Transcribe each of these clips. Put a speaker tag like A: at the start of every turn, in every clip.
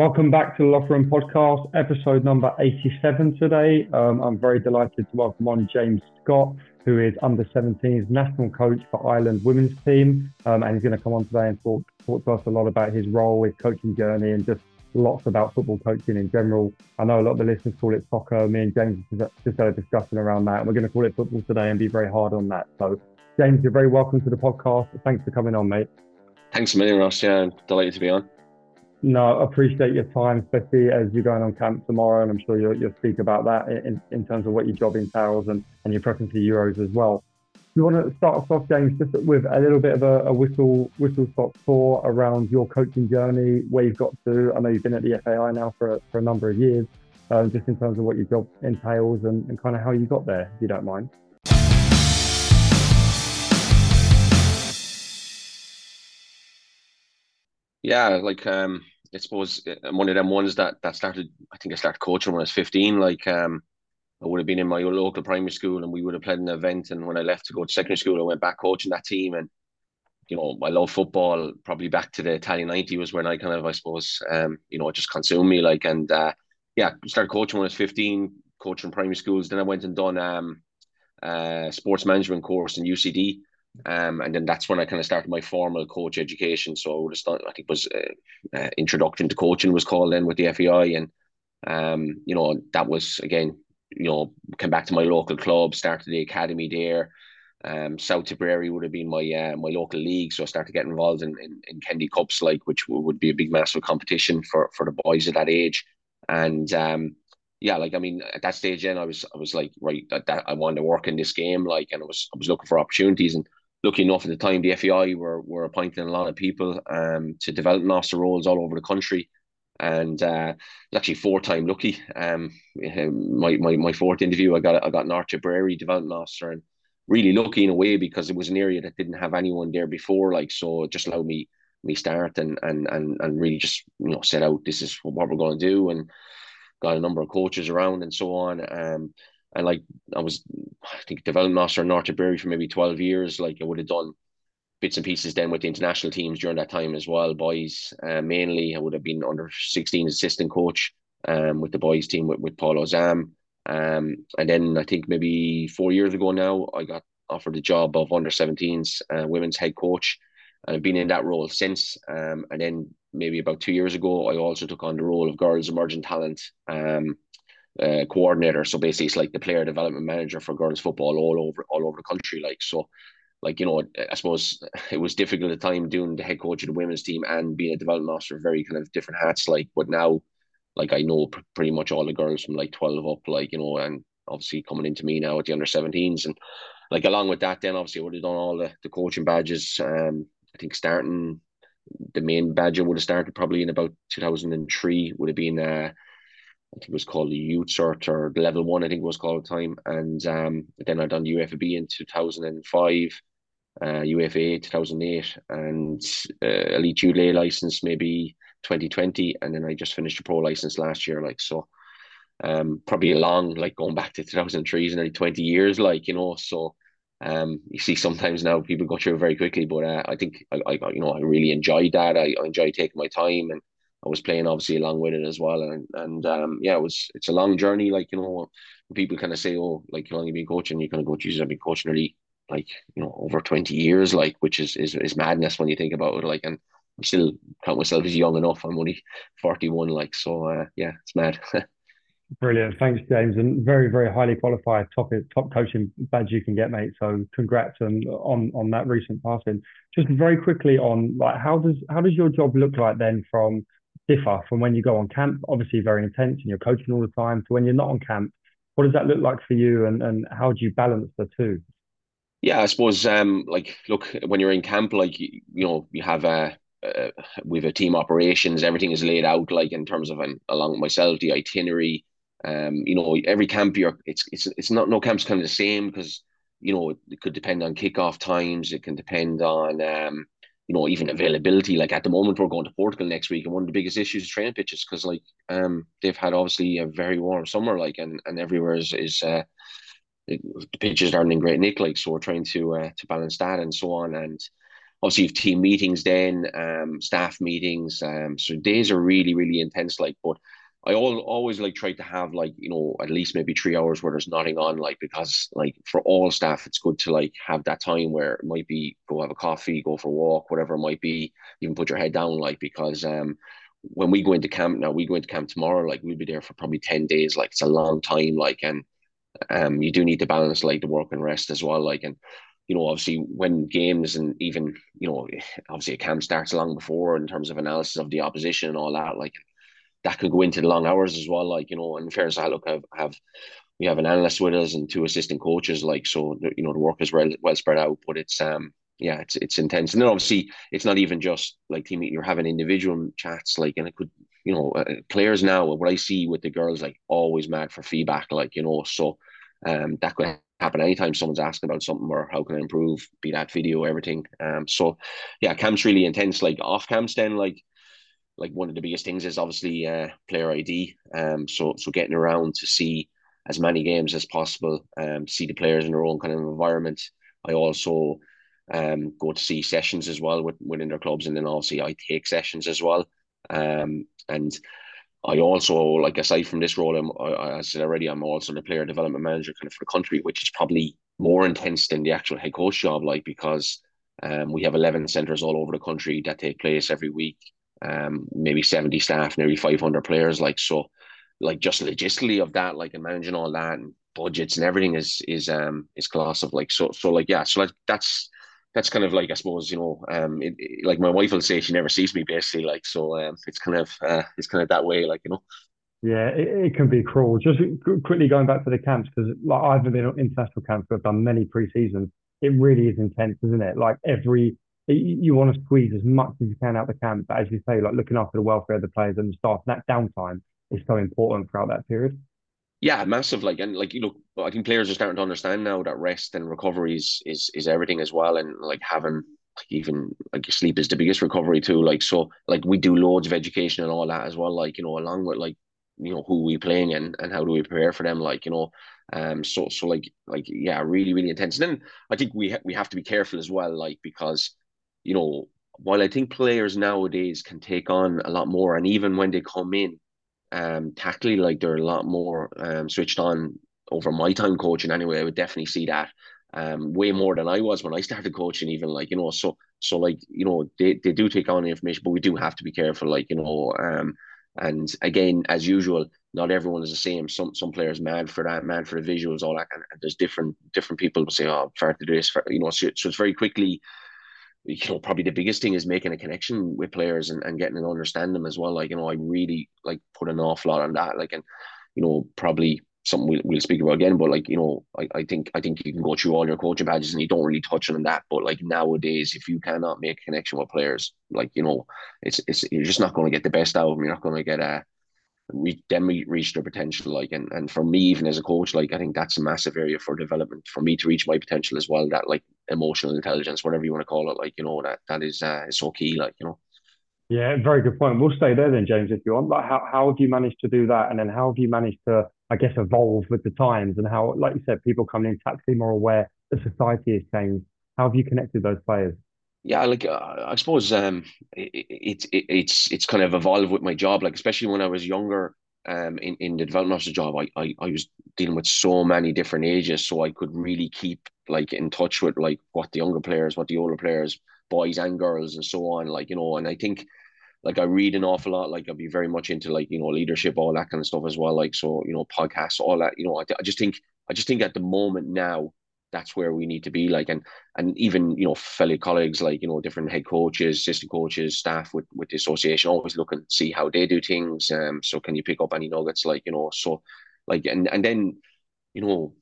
A: Welcome back to the Locker Room Podcast, episode number 87 today. Um, I'm very delighted to welcome on James Scott, who is under 17s national coach for Ireland women's team. Um, and he's going to come on today and talk, talk to us a lot about his role, his coaching journey, and just lots about football coaching in general. I know a lot of the listeners call it soccer. Me and James just had a discussion around that. And we're going to call it football today and be very hard on that. So, James, you're very welcome to the podcast. Thanks for coming on, mate.
B: Thanks a million, Ross. Yeah, I'm delighted to be on.
A: No, appreciate your time, especially as you're going on camp tomorrow, and I'm sure you'll, you'll speak about that in, in terms of what your job entails and, and your preference for Euros as well. We want to start us off, James, just with a little bit of a, a whistle whistle stop tour around your coaching journey, where you've got to. I know you've been at the FAI now for, for a number of years, um, just in terms of what your job entails and, and kind of how you got there, if you don't mind.
B: Yeah, like um, I suppose uh, I'm one of them ones that that started. I think I started coaching when I was 15. Like um, I would have been in my local primary school, and we would have played an event. And when I left to go to secondary school, I went back coaching that team. And you know, I love football. Probably back to the Italia '90 was when I kind of, I suppose, um, you know, it just consumed me. Like, and uh, yeah, started coaching when I was 15, coaching primary schools. Then I went and done um, uh, sports management course in UCD um, and then that's when I kind of started my formal coach education. So I would have started, I think it was uh, uh, introduction to coaching was called in with the FAI, and um, you know that was again, you know, came back to my local club, started the academy there. Um, South Tipperary would have been my uh, my local league, so I started getting involved in, in, in Kennedy Cups, like which would be a big massive competition for for the boys at that age, and um, yeah, like I mean, at that stage, then I was I was like, right, that, that I wanted to work in this game, like, and I was I was looking for opportunities, and lucky enough at the time, the FAI were were appointing a lot of people um, to development officer roles all over the country. And uh, actually four time lucky. Um, my, my my fourth interview, I got I got North Tipperary development officer, and really lucky in a way because it was an area that didn't have anyone there before. Like so, it just allowed me me start and and and and really just you know set out this is what we're going to do and got a number of coaches around and so on. Um, and like I was, I think development officer in North Tipperary for maybe twelve years. Like I would have done bits and pieces then with the international teams during that time as well. Boys, uh, mainly I would have been under sixteen assistant coach um, with the boys team with with Paul Osam. Um, and then I think maybe four years ago now, I got offered the job of under 17s uh, women's head coach. And I've been in that role since. Um, and then maybe about two years ago, I also took on the role of girls emerging talent. Um, uh, coordinator. So basically, it's like the player development manager for girls football all over all over the country. Like so, like you know, I suppose it was difficult at the time doing the head coach of the women's team and being a development officer, very kind of different hats. Like, but now, like I know pr- pretty much all the girls from like twelve up, like you know, and obviously coming into me now at the under 17s and like along with that then obviously I would have done all the, the coaching badges um I think starting the main badge would have started probably in about 2003 would have been uh I think it was called the youth cert or level one, I think it was called at the time. And um, then I done the UEFA B in 2005, uh, UEFA A 2008, and uh, Elite Youth license maybe 2020. And then I just finished a pro license last year. Like, so um, probably a long, like going back to 2003 is nearly 20 years, like, you know, so um, you see sometimes now people go through very quickly, but uh, I think I, I, you know, I really enjoyed that. I, I enjoyed taking my time and I was playing obviously along with it as well, and and um, yeah, it was it's a long journey. Like you know, people kind of say, oh, like how long you been coaching, you kind of go, Jesus, I've been coaching nearly like you know over twenty years, like which is is is madness when you think about it. Like, and I still count myself as young enough. I'm only forty one, like so. Uh, yeah, it's mad.
A: Brilliant, thanks, James, and very, very highly qualified top top coaching badge you can get, mate. So congrats on on on that recent passing. Just very quickly on like how does how does your job look like then from differ from when you go on camp? Obviously, very intense and you're coaching all the time. To when you're not on camp, what does that look like for you, and and how do you balance the two?
B: Yeah, I suppose um like look when you're in camp, like you, you know you have a uh, have a team operations. Everything is laid out like in terms of an, along myself the itinerary. Um, you know every camp you're it's it's it's not no camp's kind of the same because you know it could depend on kickoff times. It can depend on um you know, even availability. Like at the moment, we're going to Portugal next week, and one of the biggest issues is training pitches because like um they've had obviously a very warm summer, like and and everywhere is is uh, the pitches aren't in great nick, like so we're trying to uh, to balance that and so on. And obviously you've team meetings then, um, staff meetings. Um, so days are really, really intense. Like, but I all, always like try to have like, you know, at least maybe three hours where there's nothing on, like, because like for all staff, it's good to like have that time where it might be go have a coffee, go for a walk, whatever it might be, even put your head down, like, because, um, when we go into camp now, we go into camp tomorrow, like we'll be there for probably 10 days, like it's a long time, like, and, um, you do need to balance like the work and rest as well, like, and, you know, obviously when games and even, you know, obviously a camp starts long before in terms of analysis of the opposition and all that, like that could go into the long hours as well. Like, you know, and fairness, I look, I've, have, we have an analyst with us and two assistant coaches, like, so, you know, the work is well, well spread out, but it's, um, yeah, it's, it's intense. And then obviously it's not even just like team, you're having individual chats, like, and it could, you know, uh, players now, what I see with the girls, like always mad for feedback, like, you know, so, um, that could happen anytime someone's asking about something or how can I improve, be that video, everything. Um, so yeah, camp's really intense. Like off camps, then like like one of the biggest things is obviously uh, player ID. Um, so so getting around to see as many games as possible, um, see the players in their own kind of environment. I also um go to see sessions as well with, within their clubs, and then obviously I take sessions as well. Um, and I also like aside from this role, I'm, I, I said already, I'm also the player development manager kind of for the country, which is probably more intense than the actual head coach job, like because um, we have 11 centres all over the country that take place every week, um, maybe 70 staff, nearly 500 players, like so, like just logistically of that, like and managing all that and budgets and everything is is um is colossal, like so so like yeah, so like that's that's kind of like I suppose you know, um, it, it, like my wife will say she never sees me basically, like so. Um, it's kind of uh, it's kind of that way, like you know.
A: Yeah, it, it can be cruel. Just quickly going back to the camps because like I haven't been on international camps, but I've done many pre-seasons. It really is intense, isn't it? Like every you want to squeeze as much as you can out the camp, but as you say, like looking after the welfare of the players and the staff, that downtime is so important throughout that period.
B: Yeah, massive. Like and like you know, I think players are starting to understand now that rest and recovery is is, is everything as well, and like having even like sleep is the biggest recovery too. Like so, like we do loads of education and all that as well. Like you know, along with like you know who we playing and and how do we prepare for them. Like you know, um, so so like like yeah, really really intense. And then I think we ha- we have to be careful as well, like because you know while I think players nowadays can take on a lot more, and even when they come in, um, tactically, like they're a lot more um, switched on over my time coaching. Anyway, I would definitely see that um, way more than I was when I started coaching. Even like you know, so so like you know, they, they do take on information, but we do have to be careful. Like you know, um, and again, as usual, not everyone is the same. Some some players mad for that, mad for the visuals, all that. And, and there's different different people will say, "Oh, fair to do this," you know. So, so it's very quickly you know, probably the biggest thing is making a connection with players and, and getting to understand them as well. Like, you know, I really like put an awful lot on that. Like, and, you know, probably something we'll, we'll speak about again, but like, you know, I, I think, I think you can go through all your coaching badges and you don't really touch on that. But like nowadays, if you cannot make a connection with players, like, you know, it's, it's, you're just not going to get the best out of them. You're not going to get a, reach them reach their potential like and, and for me even as a coach like I think that's a massive area for development for me to reach my potential as well that like emotional intelligence whatever you want to call it like you know that that is uh, is so key like you know.
A: Yeah very good point. We'll stay there then James if you want. But how, how have you managed to do that? And then how have you managed to I guess evolve with the times? And how like you said people coming in tactically more aware the society has changed. How have you connected those players
B: yeah, like uh, I suppose um, it's it, it, it's it's kind of evolved with my job. Like especially when I was younger, um, in in the development officer job, I, I I was dealing with so many different ages, so I could really keep like in touch with like what the younger players, what the older players, boys and girls, and so on. Like you know, and I think like I read an awful lot. Like I'd be very much into like you know leadership, all that kind of stuff as well. Like so, you know, podcasts, all that. You know, I, I just think I just think at the moment now that's where we need to be like and and even you know fellow colleagues like you know different head coaches assistant coaches staff with with the association always look and see how they do things um so can you pick up any nuggets like you know so like and and then you know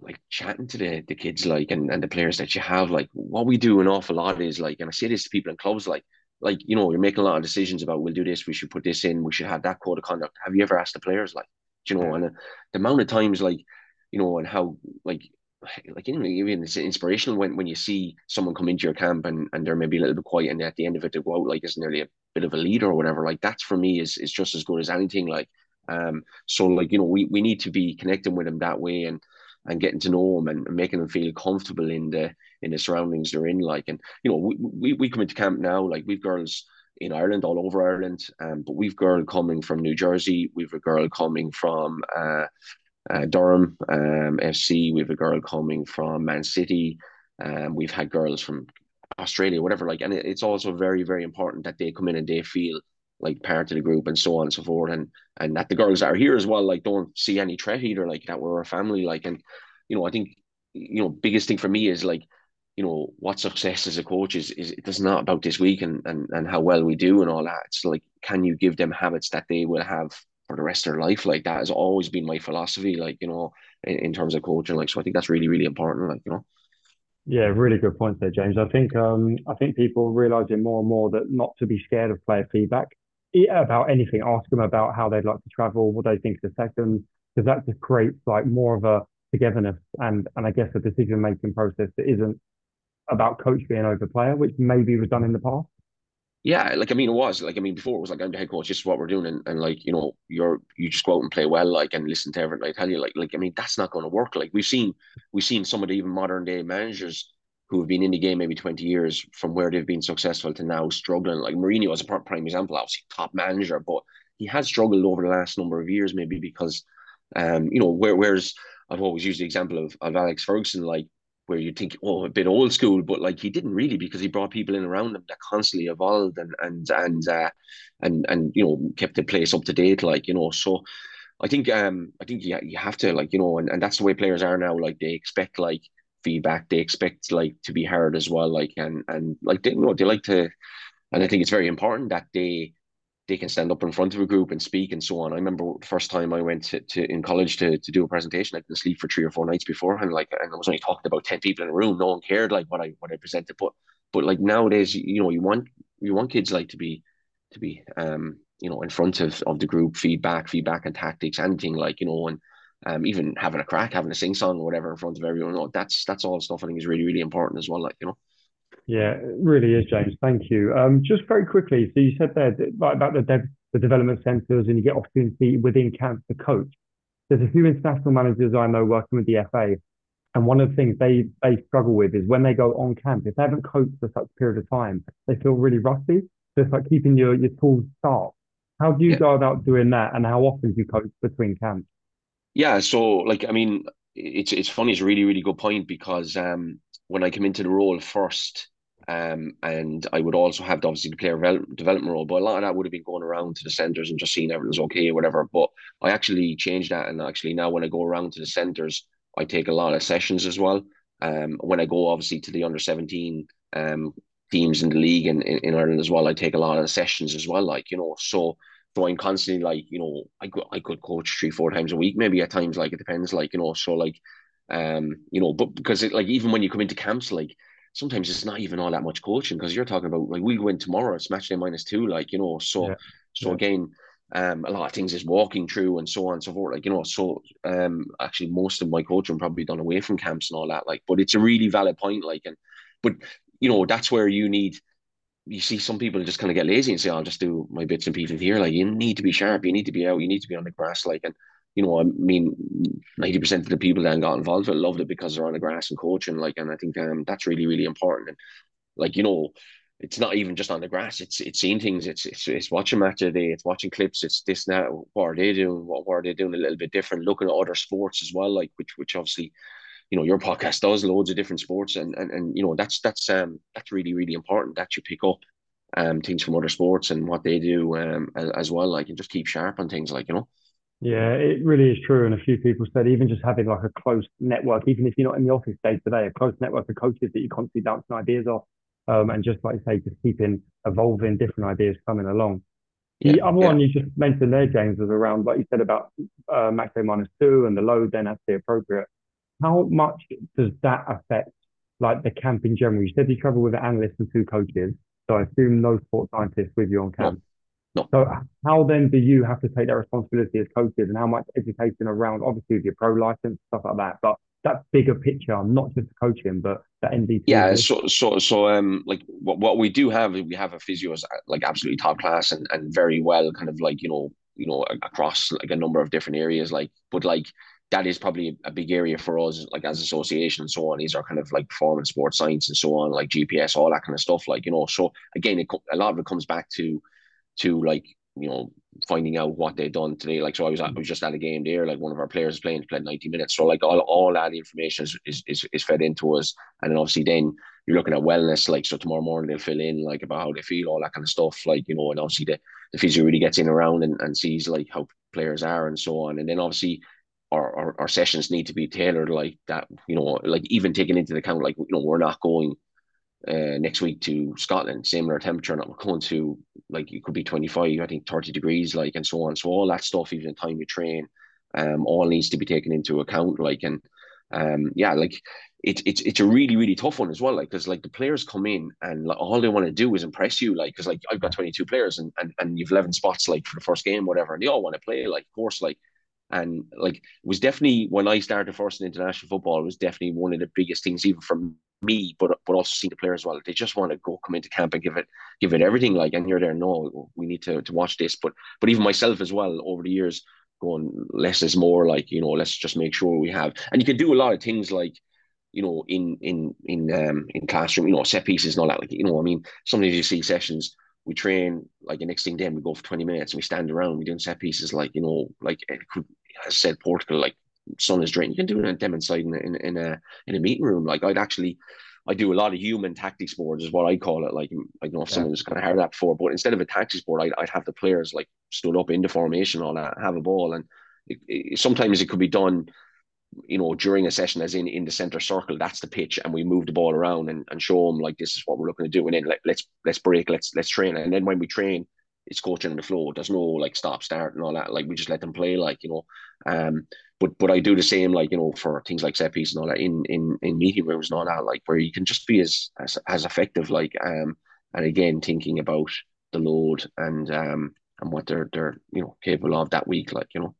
B: like chatting to the the kids like and, and the players that you have like what we do an awful lot is like and I say this to people in clubs like like you know you're making a lot of decisions about we'll do this we should put this in we should have that code of conduct. Have you ever asked the players like you know and the, the amount of times like you know and how like like know, even it's inspirational when, when you see someone come into your camp and, and they're maybe a little bit quiet and at the end of it they go out like is nearly a bit of a leader or whatever. Like that's for me is is just as good as anything. Like um so like you know we, we need to be connecting with them that way and and getting to know them and making them feel comfortable in the in the surroundings they're in. Like, and you know, we we, we come into camp now, like we've girls in Ireland, all over Ireland, um, but we've girl coming from New Jersey, we've a girl coming from uh, uh, Durham um, FC, we've a girl coming from Man City, um, we've had girls from Australia, whatever. Like, and it's also very, very important that they come in and they feel like part of the group and so on and so forth, and and that the girls that are here as well, like, don't see any threat either, like that we're a family, like, and you know, I think you know, biggest thing for me is like, you know, what success as a coach is is it's not about this week and and and how well we do and all that. It's like, can you give them habits that they will have for the rest of their life? Like that has always been my philosophy, like you know, in, in terms of coaching. Like, so I think that's really, really important. Like, you know.
A: Yeah, really good point there, James. I think um, I think people realizing more and more that not to be scared of player feedback about anything. Ask them about how they'd like to travel, what they think of the second, because that just creates like more of a togetherness and and I guess a decision making process that isn't about coach being over player, which maybe was done in the past.
B: Yeah, like I mean, it was like I mean, before it was like I'm the head coach. This is what we're doing, and, and like you know, you're you just go out and play well, like and listen to everything I tell you. Like like I mean, that's not going to work. Like we've seen we've seen some of the even modern day managers who have been in the game maybe 20 years from where they've been successful to now struggling. Like Mourinho was a prime example, obviously top manager, but he has struggled over the last number of years, maybe because, um, you know, where whereas I've always used the example of, of Alex Ferguson, like where you think, oh, a bit old school, but like he didn't really because he brought people in around him that constantly evolved and and and uh, and and you know kept the place up to date, like you know. So I think um I think yeah you have to like you know, and, and that's the way players are now. Like they expect like feedback. They expect like to be heard as well. Like and and like they you know they like to, and I think it's very important that they they can stand up in front of a group and speak and so on. I remember the first time I went to, to in college to, to do a presentation, I didn't sleep for three or four nights beforehand. Like, and I was only talking about ten people in a room. No one cared like what I what I presented. But but like nowadays, you know, you want you want kids like to be to be um you know in front of of the group, feedback, feedback and tactics, anything like you know, and um, even having a crack, having a sing song or whatever in front of everyone. No, that's that's all stuff I think is really really important as well. Like you know.
A: Yeah, it really is, James. Thank you. Um, just very quickly, so you said there like, about the dev, the development centres, and you get opportunity within camp to coach. There's a few international managers I know working with the FA, and one of the things they they struggle with is when they go on camp, if they haven't coached for such a period of time, they feel really rusty. So it's like keeping your your tools sharp. How do you yeah. go about doing that, and how often do you coach between camps?
B: Yeah, so like I mean, it's it's funny. It's a really really good point because um, when I came into the role first, um, and I would also have obviously the player development role, but a lot of that would have been going around to the centres and just seeing everything's okay or whatever. But I actually changed that, and actually now when I go around to the centres, I take a lot of sessions as well. Um, when I go obviously to the under seventeen um teams in the league and in, in Ireland as well, I take a lot of sessions as well. Like you know, so so I'm constantly like, you know, I could I could coach three, four times a week, maybe at times, like it depends, like, you know, so like um, you know, but because it like even when you come into camps, like sometimes it's not even all that much coaching because you're talking about like we go in tomorrow, it's match day minus two, like, you know, so yeah. so yeah. again, um, a lot of things is walking through and so on and so forth. Like, you know, so um actually most of my coaching probably done away from camps and all that, like, but it's a really valid point, like and but you know, that's where you need you see some people just kind of get lazy and say, I'll just do my bits and pieces here. Like you need to be sharp, you need to be out, you need to be on the grass. Like, and you know, I mean, 90% of the people that got involved with loved it because they're on the grass and coaching. Like, and I think um, that's really, really important. And like, you know, it's not even just on the grass. It's it's seeing things. It's it's, it's watching match of the day. It's watching clips. It's this now. What are they doing? What, what are they doing a little bit different? Looking at other sports as well, like which which obviously you know your podcast does loads of different sports and and, and you know that's that's um that's really really important that you pick up um things from other sports and what they do um as well like and just keep sharp on things like you know
A: yeah it really is true and a few people said even just having like a close network even if you're not in the office day to day a close network of coaches that you constantly bouncing ideas off um and just like you say just keeping evolving different ideas coming along the other yeah. one you just mentioned there, James, was around what you said about uh, match day minus two and the load then has to be appropriate how much does that affect like the camp in general? You said you travel with an analyst and two coaches, so I assume no sports scientists with you on camp.
B: No.
A: So how then do you have to take that responsibility as coaches, and how much education around obviously with your pro license stuff like that, but that bigger picture, not just coaching, but the NDT.
B: Yeah, so so so um like what, what we do have we have a physio is like absolutely top class and, and very well kind of like you know you know across like a number of different areas like but like that is probably a big area for us, like as association and so on. These are kind of like performance sports science and so on, like GPS, all that kind of stuff. Like you know, so again, it, a lot of it comes back to to like you know finding out what they've done today. Like so, I was I was just at a game there. Like one of our players playing played ninety minutes. So like all all that information is, is is, is fed into us, and then obviously then you're looking at wellness. Like so, tomorrow morning they'll fill in like about how they feel, all that kind of stuff. Like you know, and obviously the the physio really gets in around and, and sees like how players are and so on, and then obviously our, our, our sessions need to be tailored like that, you know, like even taking into account, like, you know, we're not going uh, next week to Scotland, similar temperature, not we're going to like it could be 25, I think 30 degrees, like and so on. So all that stuff, even the time you train, um, all needs to be taken into account. Like and um, yeah, like it's it's it's a really really tough one as well. Like because like the players come in and like all they want to do is impress you. Like because like I've got 22 players and, and and you've 11 spots like for the first game, whatever, and they all want to play. Like of course, like and like it was definitely when I started first in international football, it was definitely one of the biggest things, even from me, but but also seeing the players as well. They just want to go come into camp and give it give it everything. Like, and you're there, no, we need to to watch this. But but even myself as well over the years, going less is more. Like you know, let's just make sure we have. And you can do a lot of things like you know in in in um in classroom, you know, set pieces and all that. Like you know, I mean, sometimes you see sessions we train like the next thing then we go for 20 minutes and we stand around we doing set pieces like you know like it could has said Portugal, like sun is draining. You can do it them inside in, in, in a in a meeting room. Like I'd actually I do a lot of human tactics boards, is what I call it. Like I don't know if yeah. someone's kind of heard that before, but instead of a tactics board, I'd, I'd have the players like stood up into formation on that, have a ball, and it, it, sometimes it could be done, you know, during a session, as in in the center circle. That's the pitch, and we move the ball around and, and show them like this is what we're looking to do, and then let, let's let's break, let's let's train, and then when we train, it's coaching on the floor. There's no like stop start and all that. Like we just let them play, like you know. Um, but but I do the same, like you know, for things like set piece and all that in in in meeting rooms and all that, like where you can just be as as, as effective, like um, and again thinking about the load and um and what they're they're you know capable of that week, like you know.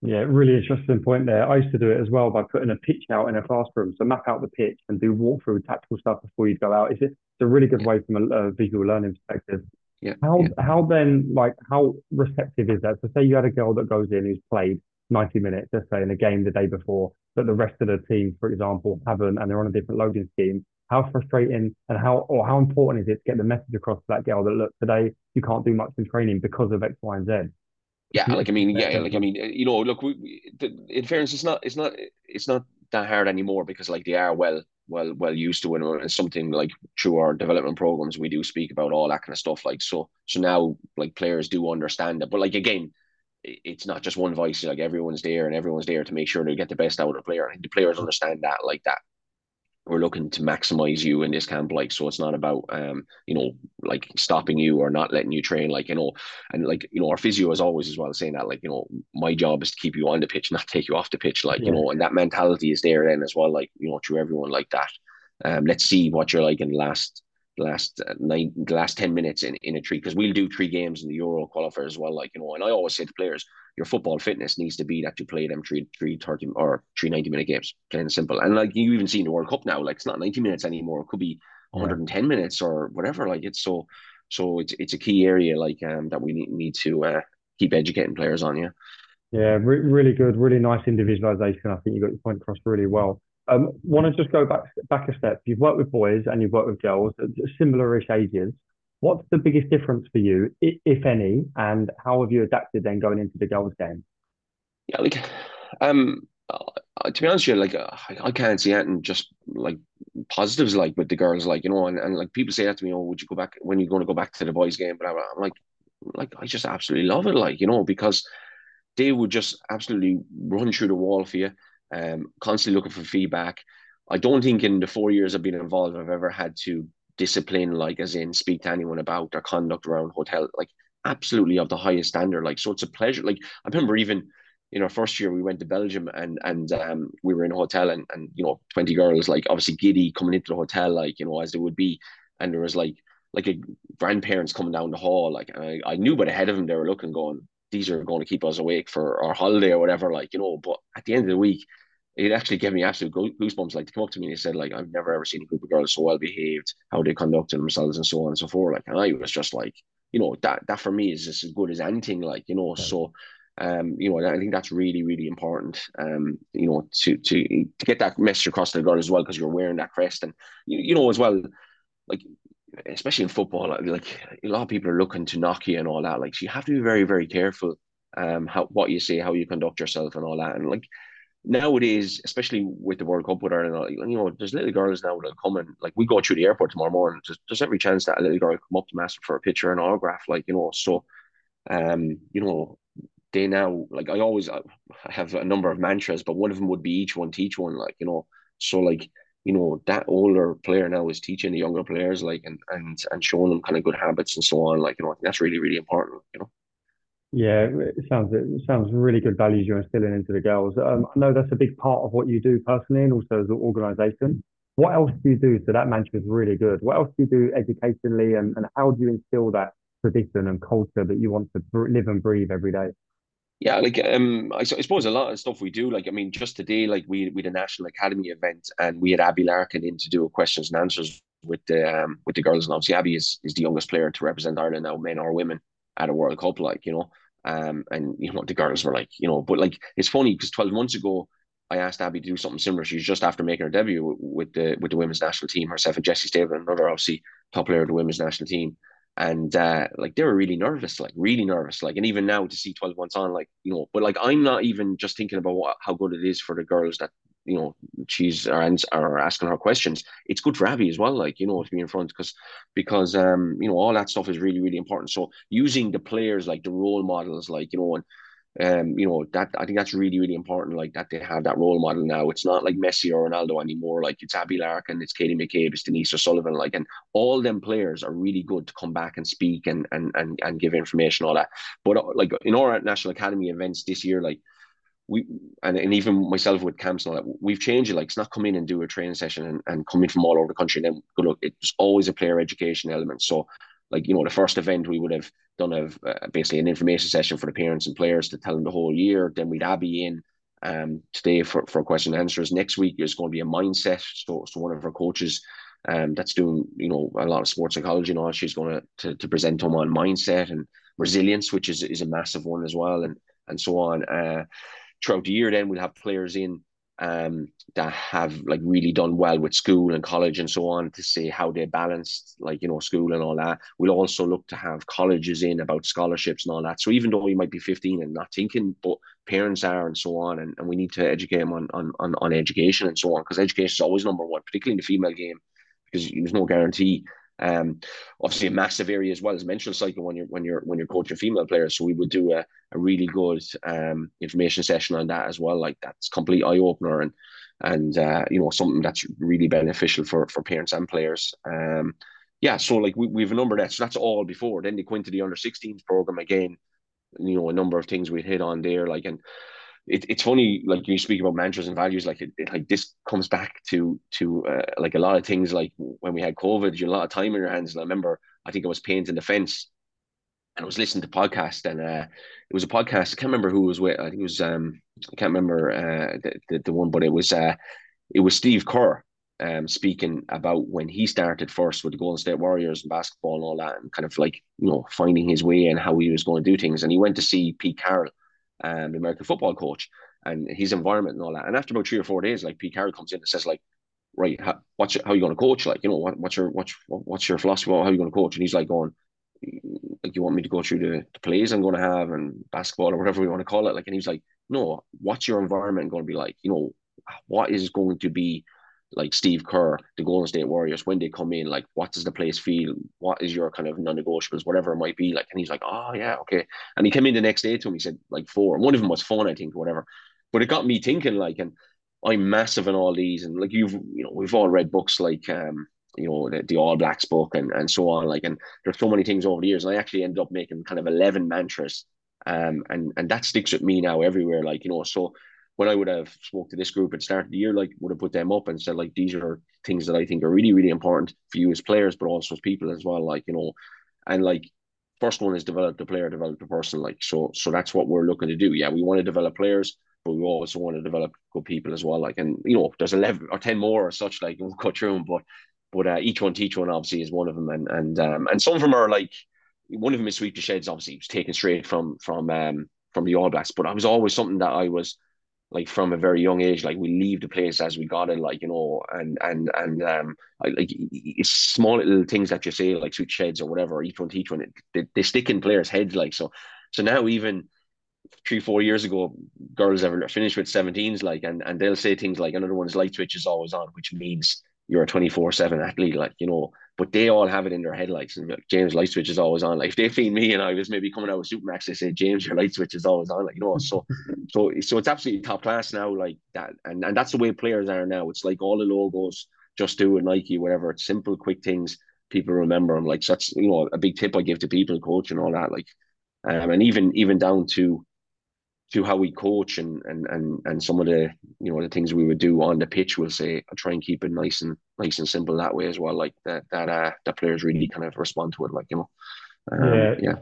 A: Yeah, really interesting point there. I used to do it as well by putting a pitch out in a classroom. So map out the pitch and do walkthrough tactical stuff before you go out. It's, it's a really good way from a, a visual learning perspective.
B: Yeah.
A: How
B: yeah.
A: how then like how receptive is that? So say you had a girl that goes in who's played 90 minutes, let's say, in a game the day before, but the rest of the team, for example, haven't and they're on a different loading scheme. How frustrating and how or how important is it to get the message across to that girl that look today you can't do much in training because of X, Y, and Z?
B: Yeah, like I mean, yeah, like I mean, you know, look, we, we, in fairness, it's not, it's not, it's not that hard anymore because like they are well well well used to it and something like through our development programs we do speak about all that kind of stuff like so so now like players do understand it. But like again it's not just one voice like everyone's there and everyone's there to make sure they get the best out of the player the players understand that like that we're looking to maximize you in this camp like so it's not about um you know like stopping you or not letting you train like you know and like you know our physio is always as well saying that like you know my job is to keep you on the pitch not take you off the pitch like yeah. you know and that mentality is there then as well like you know to everyone like that um let's see what you're like in the last last uh, nine the last 10 minutes in, in a tree because we'll do three games in the euro qualifier as well like you know and i always say to players your football fitness needs to be that you play them three three 30 or three 90 minute games plain and simple and like you even see in the world cup now like it's not 90 minutes anymore it could be 110 yeah. minutes or whatever like it's so so it's it's a key area like um that we need, need to uh, keep educating players on yeah
A: yeah re- really good really nice individualization i think you got your point across really well um, want to just go back back a step. You've worked with boys and you've worked with girls at similar-ish ages. What's the biggest difference for you, if any, and how have you adapted then going into the girls' game?
B: Yeah, like, um, uh, to be honest with you, like, uh, I, can't see anything just like positives like with the girls, like you know, and, and like people say that to me, oh, would you go back when you're going to go back to the boys' game? But I'm like, like I just absolutely love it, like you know, because they would just absolutely run through the wall for you um, constantly looking for feedback. I don't think in the four years I've been involved, I've ever had to discipline, like as in speak to anyone about their conduct around hotel, like absolutely of the highest standard. Like, so it's a pleasure. Like, I remember even in our first year, we went to Belgium and and um, we were in a hotel and and you know, 20 girls, like obviously giddy coming into the hotel, like, you know, as they would be. And there was like like a grandparents coming down the hall, like I, I knew but ahead of them they were looking, going, these are going to keep us awake for our holiday or whatever, like, you know. But at the end of the week, it actually gave me absolute goosebumps. Like to come up to me and he said, like, I've never ever seen a group of girls so well behaved, how they conducted themselves and so on and so forth. Like, and I was just like, you know, that that for me is just as good as anything, like, you know. So Um, you know, I think that's really, really important. Um, you know, to to to get that message across to the girl as well, because you're wearing that crest, and you, you know as well, like especially in football, like a lot of people are looking to knock you and all that. Like, so you have to be very, very careful um how what you say, how you conduct yourself, and all that. And like nowadays, especially with the World Cup with Ireland, you know, there's little girls now that come and like we go through the airport tomorrow morning. There's, there's every chance that a little girl come up to master for a picture and autograph, like you know. So, um, you know, they now like I always I have a number of mantras, but one of them would be each one teach one, like you know. So like you know that older player now is teaching the younger players like and and and showing them kind of good habits and so on. Like you know, that's really really important. You know.
A: Yeah, it sounds it sounds really good values you're instilling into the girls. Um, I know that's a big part of what you do personally and also as an organisation. What else do you do? So that mantra is really good. What else do you do educationally, and, and how do you instill that tradition and culture that you want to live and breathe every day?
B: Yeah, like um, I, I, suppose a lot of stuff we do, like I mean, just today, like we we had a national academy event, and we had Abbie Larkin in to do a questions and answers with the um with the girls, and obviously Abbie is is the youngest player to represent Ireland now, men or women, at a World Cup, like you know, um, and you know the girls were like, you know, but like it's funny because twelve months ago, I asked Abbie to do something similar. She's just after making her debut with the with the women's national team, herself and Jessie Stapleton, another obviously top player of the women's national team and uh, like they were really nervous, like really nervous, like and even now to see twelve months on, like you know, but like I'm not even just thinking about what, how good it is for the girls that you know she's are, are asking her questions. It's good for Abbie as well, like you know, to be in front because because um you know all that stuff is really really important. So using the players like the role models, like you know, and um, you know, that I think that's really, really important. Like that they have that role model now. It's not like Messi or Ronaldo anymore. Like it's Abbie Larkin, it's Katie McCabe, it's Denise O'Sullivan. Like, and all them players are really good to come back and speak and and and and give information, all that. But uh, like in our National Academy events this year, like we and, and even myself with camps and all that, we've changed it. Like it's not come in and do a training session and, and come in from all over the country. And then good look, it's always a player education element. So like you know the first event we would have done a uh, basically an information session for the parents and players to tell them the whole year then we'd Abbie in um today for, for question and answers next week is going to be a mindset so, so one of our coaches um that's doing you know a lot of sports psychology and all she's going to, to, to present them on mindset and resilience which is, is a massive one as well and and so on uh throughout the year then we'll have players in um, that have like really done well with school and college and so on to see how they balanced like you know school and all that. We'll also look to have colleges in about scholarships and all that. So even though we might be 15 and not thinking, but parents are and so on, and, and we need to educate them on on on, on education and so on because education is always number one, particularly in the female game, because there's no guarantee um, obviously a massive area as well as menstrual cycle when you're when you're when you're coaching female players. So we would do a, a really good um, information session on that as well. Like that's complete eye opener and and uh, you know something that's really beneficial for for parents and players. Um, yeah, so like we we've a number of that. So that's all before. Then they go into the under 16s program again. You know, a number of things we hit on there, like and it, it's funny like you speak about mantras and values like it, it like this comes back to to uh, like a lot of things like when we had covid you had a lot of time in your hands and i remember i think i was painting the fence and i was listening to podcast and uh it was a podcast i can't remember who was with i think it was um i can't remember uh the, the, the one but it was uh it was steve kerr um, speaking about when he started first with the Golden State Warriors and basketball and all that, and kind of like you know finding his way and how he was going to do things. And he went to see Pete Carroll, um, the American football coach, and his environment and all that. And after about three or four days, like Pete Carroll comes in and says, like, right, how, what's your, how are you going to coach? Like, you know, what, what's your what's what's your philosophy? How are you going to coach? And he's like, going, like, you want me to go through the, the plays I'm going to have and basketball or whatever we want to call it? Like, and he's like, no, what's your environment going to be like? You know, what is going to be like Steve Kerr, the Golden State Warriors, when they come in, like what does the place feel? What is your kind of non-negotiables, whatever it might be? Like, and he's like, oh yeah, okay. And he came in the next day to him. He said like four. And one of them was fun, I think, whatever. But it got me thinking, like, and I'm massive in all these, and like you've, you know, we've all read books like, um, you know, the, the All Blacks book and and so on. Like, and there's so many things over the years, and I actually ended up making kind of eleven mantras, um, and and that sticks with me now everywhere. Like, you know, so when I would have spoke to this group at the start of the year, like would have put them up and said like these are things that I think are really really important for you as players, but also as people as well. Like you know, and like first one is develop the player, develop the person. Like so, so that's what we're looking to do. Yeah, we want to develop players, but we also want to develop good people as well. Like and you know, there's eleven or ten more or such. Like we'll cut through them, but but uh, each one teach one obviously is one of them, and and um, and some of them are like one of them is sweep the sheds. Obviously, was taken straight from from um from the All Blacks, but I was always something that I was like from a very young age, like we leave the place as we got it, like you know, and and and um, like it's small little things that you say, like switch sheds or whatever, each one teach one, they, they stick in players' heads, like so. So now even three four years ago, girls ever finished with 17s, like, and and they'll say things like another one's light switch is always on, which means you're a 24 7 athlete, like, you know, but they all have it in their head, like, like James light switch is always on. Like if they feed me and I was maybe coming out with Supermacs, they say, James, your light switch is always on, like, you know, so so so it's absolutely top class now, like that. And and that's the way players are now. It's like all the logos just do it, Nike, whatever. It's simple, quick things. People remember them. Like so that's you know a big tip I give to people, coach and all that. Like um, and even even down to to how we coach and and and and some of the you know the things we would do on the pitch we'll say I try and keep it nice and nice and simple that way as well like that that uh that players really kind of respond to it like you know.
A: Um, yeah.
B: yeah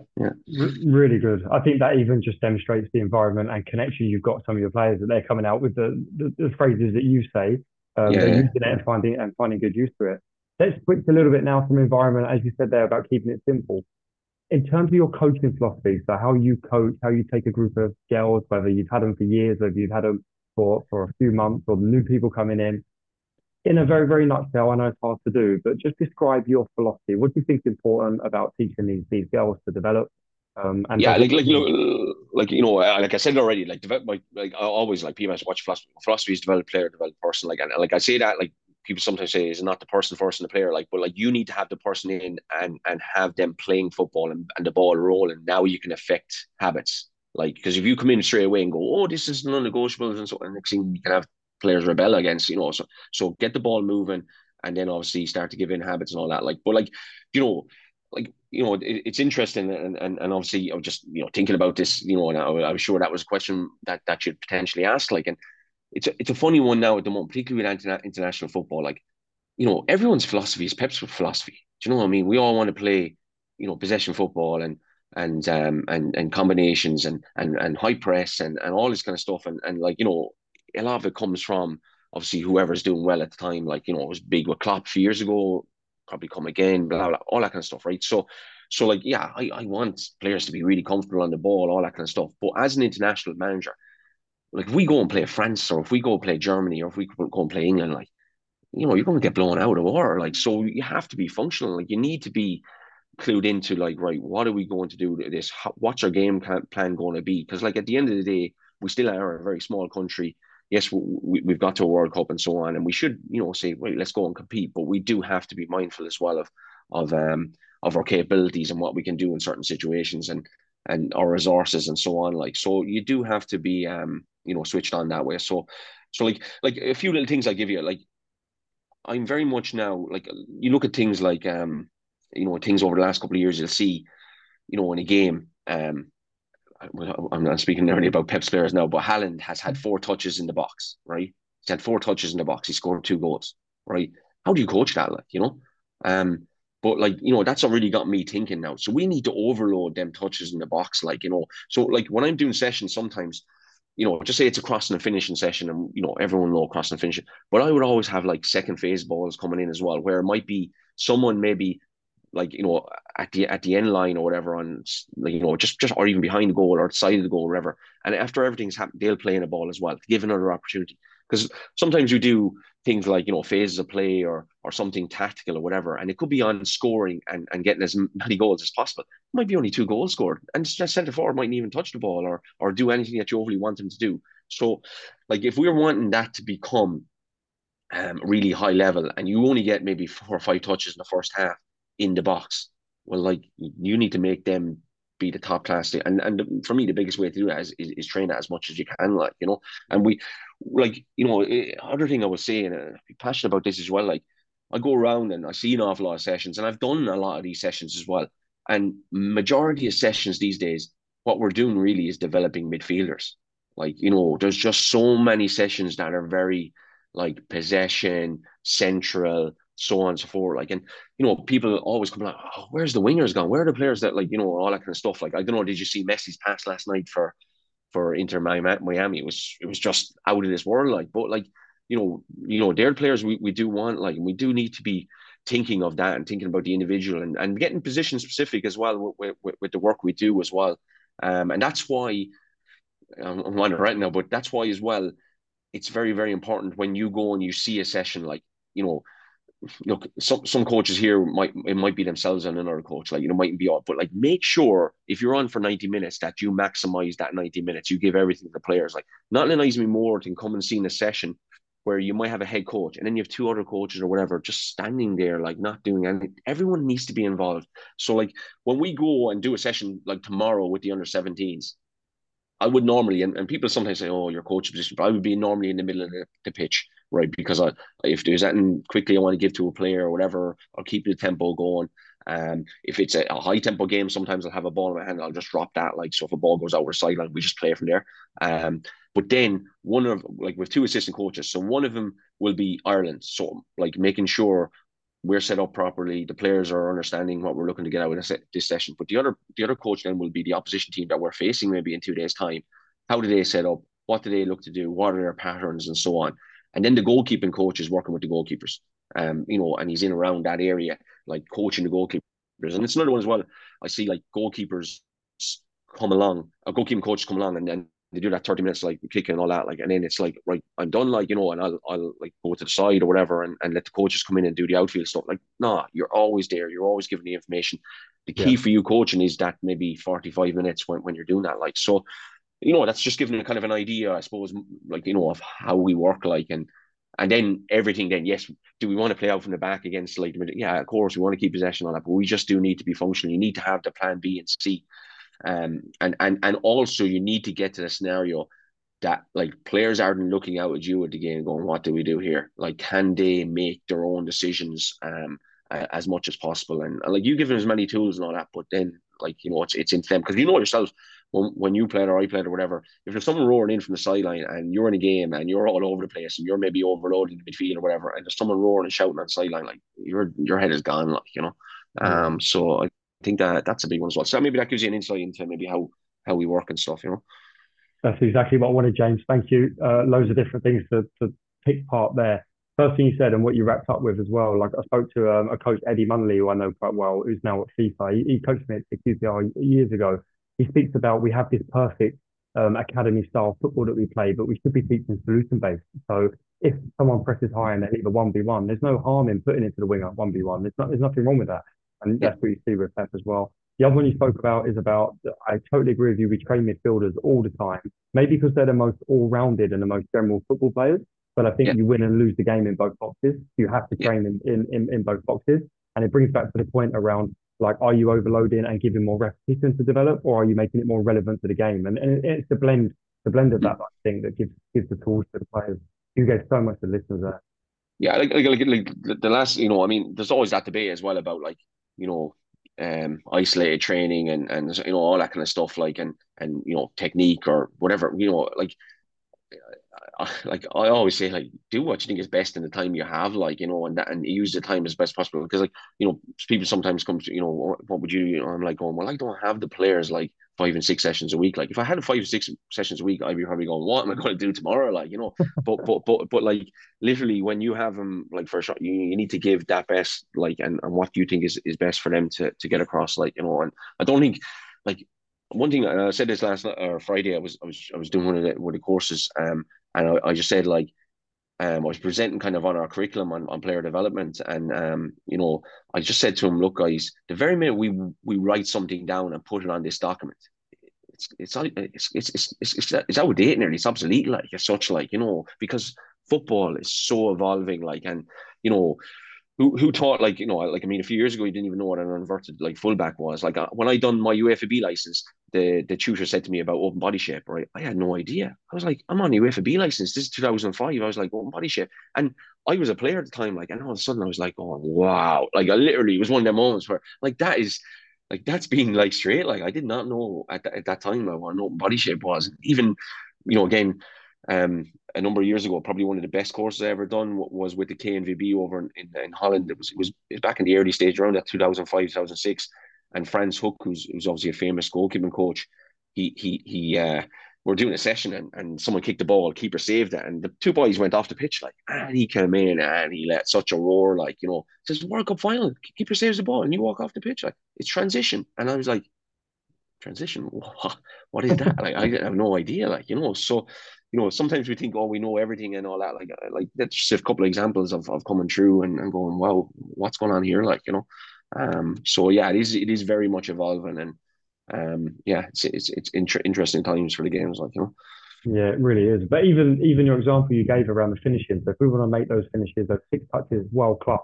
B: yeah.
A: R- really good. I think that even just demonstrates the environment and connection you've got some of your players that they're coming out with the the, the phrases that you say um, yeah, yeah. using it and finding and finding good use to it. Let's switch a little bit now from environment as you said there about keeping it simple in terms of your coaching philosophy, so how you coach, how you take a group of girls, whether you've had them for years, whether you've had them for, for a few months, or new people coming in, in a very, very nutshell, I know it's hard to do, but just describe your philosophy. What do you think is important about teaching these these girls to develop?
B: Um, and yeah, like like you know, like you know, like I said already, like develop, like, like I always like PMS watch philosophy. Philosophy is develop player, develop person. Like and like I say that like people sometimes say is not the person first and the player like but like you need to have the person in and and have them playing football and, and the ball rolling. Now you can affect habits. Like because if you come in straight away and go oh this is non-negotiables and so and next thing you can have players rebel against you know so so get the ball moving and then obviously start to give in habits and all that like but like you know like you know it, it's interesting and, and and obviously I'm just you know thinking about this you know and I, I was sure that was a question that that you'd potentially ask like and it's a, it's a funny one now at the moment, particularly with international football. Like, you know, everyone's philosophy is Pep's philosophy. Do you know what I mean? We all want to play, you know, possession football and and um and and combinations and and and high press and and all this kind of stuff. And and like you know, a lot of it comes from obviously whoever's doing well at the time. Like you know, it was big with Klopp a few years ago. Probably come again, blah blah, all that kind of stuff, right? So. So like yeah, I, I want players to be really comfortable on the ball, all that kind of stuff. But as an international manager, like if we go and play France or if we go and play Germany or if we go and play England, like you know, you're going to get blown out of water. Like so, you have to be functional. Like you need to be clued into like right, what are we going to do to this? What's our game plan going to be? Because like at the end of the day, we still are a very small country. Yes, we, we've got to a World Cup and so on, and we should, you know, say, right, let's go and compete. But we do have to be mindful as well of of um of our capabilities and what we can do in certain situations and and our resources and so on. Like so, you do have to be um you know switched on that way. So so like like a few little things I give you like I'm very much now like you look at things like um you know things over the last couple of years you'll see you know in a game um I'm not speaking only about Pep's players now, but Haaland has had four touches in the box, right? He's had four touches in the box. He scored two goals, right? How do you coach that, like you know? Um, but like you know, that's already got me thinking now. So we need to overload them touches in the box, like you know. So like when I'm doing sessions, sometimes you know, just say it's a crossing and finishing session, and you know everyone know crossing and finishing. But I would always have like second phase balls coming in as well, where it might be someone maybe like you know at the at the end line or whatever on like you know just just or even behind the goal or side of the goal or whatever. And after everything's happened, they'll play in a ball as well to give another opportunity. Because sometimes you do things like you know phases of play or or something tactical or whatever, and it could be on scoring and, and getting as many goals as possible. It might be only two goals scored, and just centre forward mightn't even touch the ball or or do anything that you overly want them to do. So, like if we're wanting that to become um, really high level, and you only get maybe four or five touches in the first half in the box, well, like you need to make them be the top class and and for me the biggest way to do that is, is, is train that as much as you can like you know? And we like you know eh, other thing I was saying and I'd passionate about this as well like I go around and I see an awful lot of sessions and I've done a lot of these sessions as well. And majority of sessions these days what we're doing really is developing midfielders. Like you know there's just so many sessions that are very like possession central so on and so forth. Like, and you know, people always come like, oh, where's the wingers gone? Where are the players that like, you know, all that kind of stuff. Like, I don't know, did you see Messi's pass last night for for Inter Miami? It was it was just out of this world. Like, but like, you know, you know, they're the players we, we do want, like, and we do need to be thinking of that and thinking about the individual and, and getting position specific as well with, with, with the work we do as well. Um, and that's why I'm, I'm right now, but that's why as well, it's very very important when you go and you see a session like you know look, some some coaches here might it might be themselves and another coach, like you know, might be off, but like make sure if you're on for 90 minutes that you maximize that 90 minutes, you give everything to the players. Like not annoys me more than come and seeing a session where you might have a head coach and then you have two other coaches or whatever just standing there like not doing anything. Everyone needs to be involved. So like when we go and do a session like tomorrow with the under 17s, I would normally, and, and people sometimes say, "Oh, your coach position," but I would be normally in the middle of the, the pitch, right? Because I, if there's anything quickly I want to give to a player or whatever, I'll keep the tempo going. Um, if it's a, a, high tempo game, sometimes I'll have a ball in my hand, I'll just drop that. Like, so if a ball goes out or sideline, we just play from there. Um, but then one of like with two assistant coaches, so one of them will be Ireland, so like making sure we're set up properly. The players are understanding what we're looking to get out of this, this session. But the other the other coach then will be the opposition team that we're facing maybe in two days' time. How do they set up? What do they look to do? What are their patterns and so on? And then the goalkeeping coach is working with the goalkeepers. Um, you know, and he's in around that area, like coaching the goalkeepers. And it's another one as well. I see like goalkeepers come along, a goalkeeping coach come along and then they do that 30 minutes like kicking and all that like and then it's like right I'm done like you know and I'll I'll like go to the side or whatever and, and let the coaches come in and do the outfield stuff like nah you're always there you're always giving the information the key yeah. for you coaching is that maybe 45 minutes when, when you're doing that like so you know that's just giving a kind of an idea I suppose like you know of how we work like and and then everything then yes do we want to play out from the back against like yeah of course we want to keep possession on that but we just do need to be functional you need to have the plan B and C um, and and and also you need to get to the scenario that like players aren't looking out at you at the game going, what do we do here? Like, can they make their own decisions um, as much as possible? And, and like you give them as many tools and all that, but then like you know it's it's into them because you know yourself when when you played or I played or whatever. If there's someone roaring in from the sideline and you're in a game and you're all over the place and you're maybe overloading the midfield or whatever, and there's someone roaring and shouting on the sideline, like your your head is gone, like you know. Um, so I think that that's a big one as well. So maybe that gives you an insight into maybe how how we work and stuff, you know.
A: That's exactly what I wanted, James. Thank you. Uh, loads of different things to, to pick part there. First thing you said and what you wrapped up with as well. Like I spoke to um, a coach, Eddie Munley, who I know quite well, who's now at FIFA. He, he coached me at QPR years ago. He speaks about we have this perfect um, academy style football that we play, but we should be teaching solution based. So if someone presses high and they leave a one v one, there's no harm in putting it to the winger one v one. There's not, there's nothing wrong with that. And that's what you see with Pep as well. The other one you spoke about is about, I totally agree with you. We train midfielders all the time, maybe because they're the most all rounded and the most general football players. But I think yeah. you win and lose the game in both boxes. You have to train yeah. in, in, in, both boxes. And it brings back to the point around like, are you overloading and giving more repetition to develop, or are you making it more relevant to the game? And, and it's the blend, the blend of that I think that gives gives the tools to the players. You get so much to listeners there.
B: Yeah, like, like, like, the last, you know, I mean, there's always that debate as well about like, you know, um, isolated training and and you know all that kind of stuff like and and you know technique or whatever you know like like I always say like do what you think is best in the time you have like you know and that and use the time as best possible because like you know people sometimes come to you know what would you you know I'm like going well I don't have the players like five and six sessions a week. Like if I had five or six sessions a week, I'd be probably going, "What am I going to do tomorrow?" Like you know, but but but but like literally, when you have them like for a shot, you, you need to give that best like and, and what you think is, is best for them to to get across. Like you know, and I don't think like one thing I said this last or Friday. I was I was I was doing one of the one of the courses, um, and I, I just said like um, I was presenting kind of on our curriculum on, on player development, and um, you know, I just said to him, "Look, guys, the very minute we we write something down and put it on this document, it's it's it's it's it's, it's, it's outdated nearly, it's obsolete, like as such, like you know, because football is so evolving, like, and you know, who who taught like you know like I mean a few years ago you didn't even know what an inverted like fullback was. Like uh, when I done my UEFA B license the the tutor said to me about open body shape right? I had no idea. I was like I'm on UEFA B license. This is 2005 I was like open body shape. And I was a player at the time like and all of a sudden I was like oh wow. Like I literally it was one of them moments where like that is like that's being like straight. Like I did not know at, th- at that time what an open body shape was. Even you know again um, a number of years ago, probably one of the best courses I ever done was with the KNVB over in, in, Holland. It was, it was it was back in the early stage around that 2005, 2006. And Frans Hoek, who's, who's obviously a famous goalkeeping coach, he he he uh, we're doing a session and, and someone kicked the ball, keeper saved it, and the two boys went off the pitch like, and he came in and he let such a roar, like you know, says World Cup final, keeper saves the ball, and you walk off the pitch like it's transition, and I was like, transition. What, what is that? like I have no idea. Like you know, so you know, sometimes we think, oh, we know everything and all that. Like like that's just a couple of examples of, of coming through and, and going, wow, what's going on here? Like you know, um, so yeah, it is it is very much evolving and um, yeah, it's it's it's inter- interesting times for the games. Like you know.
A: Yeah, it really is. But even even your example you gave around the finishing, so if we want to make those finishes, those six touches well class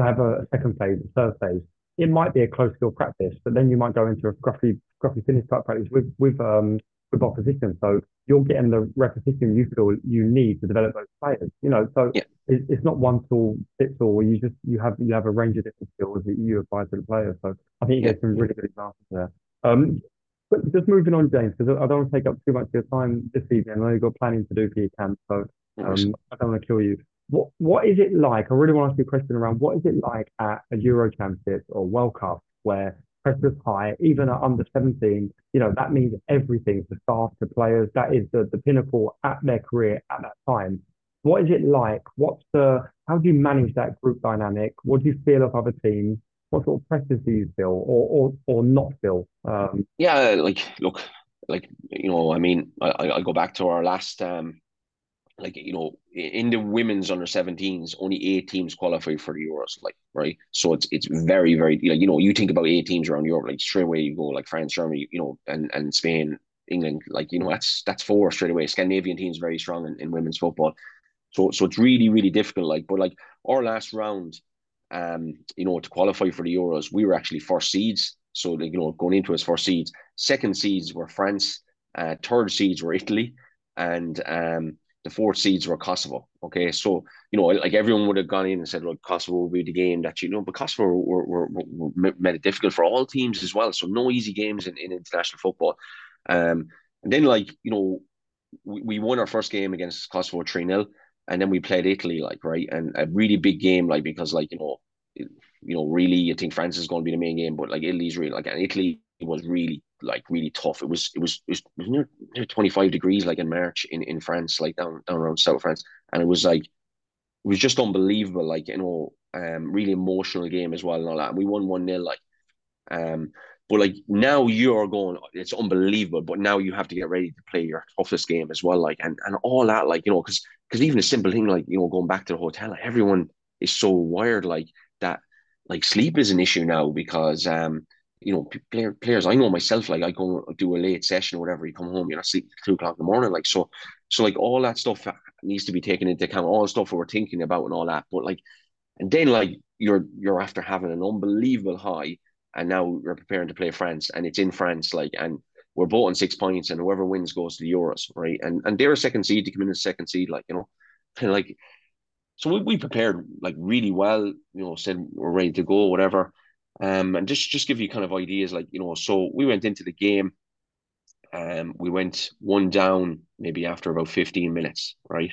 A: to have a, second phase, a third phase, it might be a close skill practice, but then you might go into a scruffy scruffy finish type practice with with um with opposition. So you're getting the repetition you feel you need to develop those players. You know, so
B: yeah.
A: it, it's not one tool fits all. You just you have you have a range of different skills that you apply to the players. So I think you get some really good examples there. Um, but just moving on, James, because I don't want to take up too much of your time this evening. I know you've got planning to do for your camp, so um, I don't want to kill you. What What is it like? I really want to ask you a question around what is it like at a Euro Championship or World Cup where pressure's high, even at under 17, you know, that means everything to staff, to players. That is the, the pinnacle at their career at that time. What is it like? What's the, how do you manage that group dynamic? What do you feel of other teams? what sort of pressures do you feel or or, or not feel? Um,
B: yeah, like look, like you know, I mean, I I go back to our last um, like you know, in the women's under 17s, only eight teams qualify for the Euros, like right. So it's it's very very like you know, you think about eight teams around Europe, like straight away you go like France, Germany, you know, and and Spain, England, like you know, that's that's four straight away. Scandinavian teams very strong in, in women's football. So so it's really really difficult. Like, but like our last round um, you know, to qualify for the Euros, we were actually first seeds. So, you know, going into us first seeds, second seeds were France, uh, third seeds were Italy, and um, the fourth seeds were Kosovo. Okay, so you know, like everyone would have gone in and said, "Look, Kosovo will be the game that you know," but Kosovo were, were, were, were made it difficult for all teams as well. So no easy games in, in international football. Um, and then like you know, we, we won our first game against Kosovo three 0 and then we played Italy, like right, and a really big game, like because like you know, you know, really, I think France is going to be the main game, but like Italy's really like, and Italy was really like really tough. It was it was it was, near, near twenty five degrees like in March in in France, like down down around South France, and it was like it was just unbelievable, like you know, um, really emotional game as well and all that. And we won one 0 like, um, but like now you're going, it's unbelievable. But now you have to get ready to play your toughest game as well, like and and all that, like you know, because because even a simple thing like you know going back to the hotel, like, everyone is so wired like that. Like sleep is an issue now because um you know player, players I know myself like I go do a late session or whatever. You come home, you're not sleeping two o'clock in the morning, like so. So like all that stuff needs to be taken into account. All the stuff we're thinking about and all that, but like, and then like you're you're after having an unbelievable high and now we're preparing to play France, and it's in France, like, and we're both on six points, and whoever wins goes to the Euros, right? And and they're a second seed to come in as second seed, like you know, and like, so we, we prepared like really well, you know, said we're ready to go, whatever, um, and just just give you kind of ideas, like you know, so we went into the game, um, we went one down maybe after about fifteen minutes, right,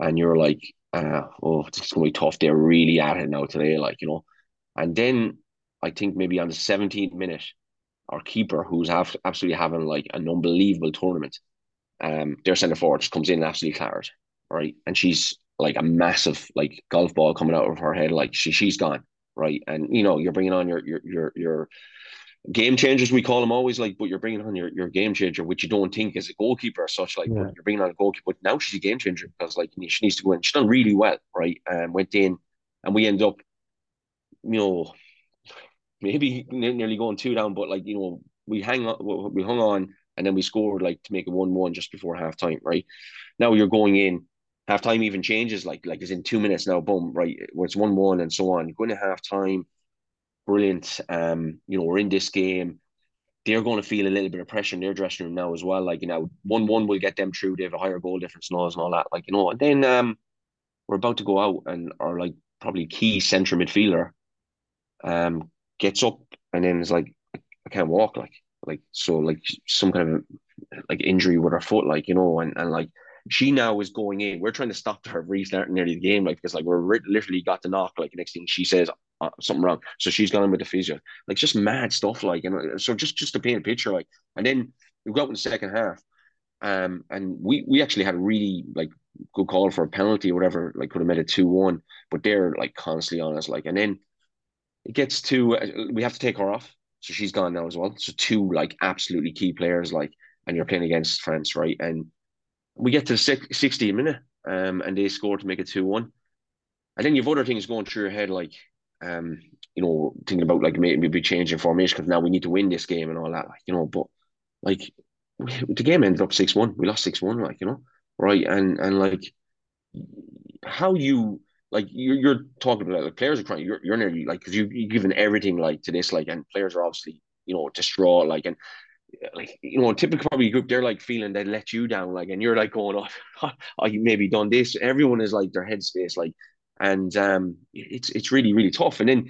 B: and you're like, uh, oh, it's gonna be tough. They're really at it now today, like you know, and then I think maybe on the 17th minute, our keeper, who's have, absolutely having like an unbelievable tournament, um, their centre forward just comes in and absolutely clattered, right? And she's like a massive like golf ball coming out of her head, like she she's gone, right? And you know you're bringing on your your your your game changers we call them always like, but you're bringing on your, your game changer, which you don't think is a goalkeeper as such, like yeah. you're bringing on a goalkeeper. But now she's a game changer because like she needs to go in. She's done really well, right? And um, went in, and we end up, you know, maybe nearly going two down, but like you know, we hang on, we hung on, and then we scored like to make it one one just before halftime. Right now, you're going in. Half time even changes, like like it's in two minutes now. Boom, right where it's one one and so on. Going to half time. Brilliant. Um, you know, we're in this game. They're going to feel a little bit of pressure in their dressing room now as well. Like you know, one one will get them through. They have a higher goal difference and all, and all that. Like you know, and then um, we're about to go out, and our like probably key centre midfielder um gets up and then is like, I can't walk, like, like so, like some kind of like injury with her foot, like you know, and and like she now is going in. We're trying to stop her restarting nearly the game, like because like we're literally got the knock. Like next thing she says uh, something wrong, so she's gone in with the physio. Like just mad stuff, like you know. So just just to paint a picture, like, and then we go out in the second half, um, and we we actually had a really like good call for a penalty or whatever. Like could have made it two one, but they're like constantly on us, like, and then it gets to uh, we have to take her off. so she's gone now as well. So two like absolutely key players, like, and you're playing against France, right? And we get to the 60 minute, um, and they score to make it two one, and then you've other things going through your head, like, um, you know, thinking about like maybe changing formation because now we need to win this game and all that, like, you know, but like the game ended up six one. We lost six one, like you know, right? And and like how you like you're, you're talking about like players are crying. You're you're nearly like because you you've given everything like to this like, and players are obviously you know distraught like and like you know typical probably group they're like feeling they let you down like and you're like going off oh, oh you maybe done this everyone is like their headspace like and um it's it's really really tough and then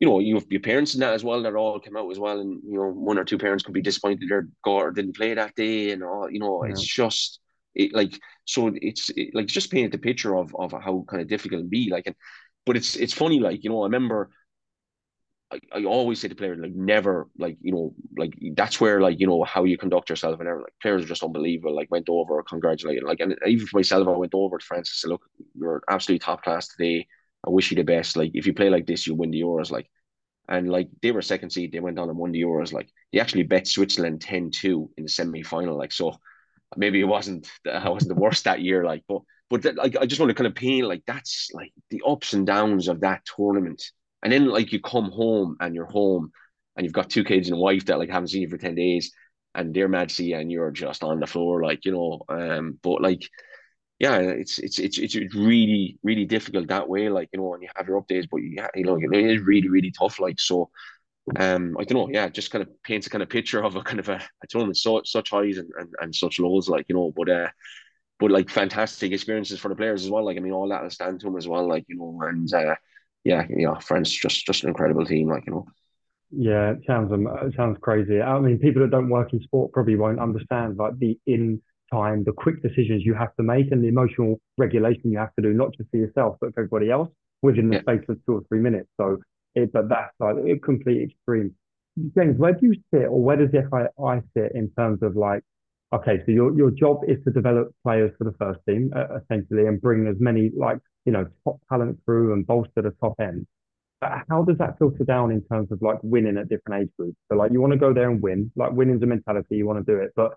B: you know, you have your parents in that as well that all come out as well, and you know, one or two parents could be disappointed their daughter didn't play that day, and all. You know, yeah. it's just it like so it's it, like just paint the picture of of how kind of difficult it be like, and but it's it's funny like you know I remember. I, I always say to players like never like you know like that's where like you know how you conduct yourself and everything like players are just unbelievable like went over congratulated like and even for myself I went over to France and said look you're absolutely top class today I wish you the best. Like if you play like this, you win the Euros. Like and like they were second seed, they went on and won the Euros. Like they actually bet Switzerland 10-2 in the semi final. Like so, maybe it wasn't I wasn't the worst that year. Like but but like I just want to kind of paint like that's like the ups and downs of that tournament. And then like you come home and you're home and you've got two kids and a wife that like haven't seen you for ten days and they're mad to see you and you're just on the floor like you know um but like yeah, it's it's it's it's really really difficult that way. Like you know, and you have your up days, but you you know it is really really tough. Like so, um, I don't know. Yeah, just kind of paints a kind of picture of a kind of a, a tournament, so such highs and, and and such lows. Like you know, but uh, but like fantastic experiences for the players as well. Like I mean, all that will stand to them as well. Like you know, and uh, yeah, you know, France just just an incredible team. Like you know.
A: Yeah, it sounds um, it sounds crazy. I mean, people that don't work in sport probably won't understand like the in time, the quick decisions you have to make, and the emotional regulation you have to do, not just for yourself but for everybody else within the yeah. space of two or three minutes. So, it, but that's like a complete extreme. James, where do you sit, or where does the FAI sit in terms of like, okay, so your your job is to develop players for the first team uh, essentially, and bring as many like you know top talent through and bolster the top end. But how does that filter down in terms of like winning at different age groups? So like you want to go there and win, like winning's a mentality, you want to do it, but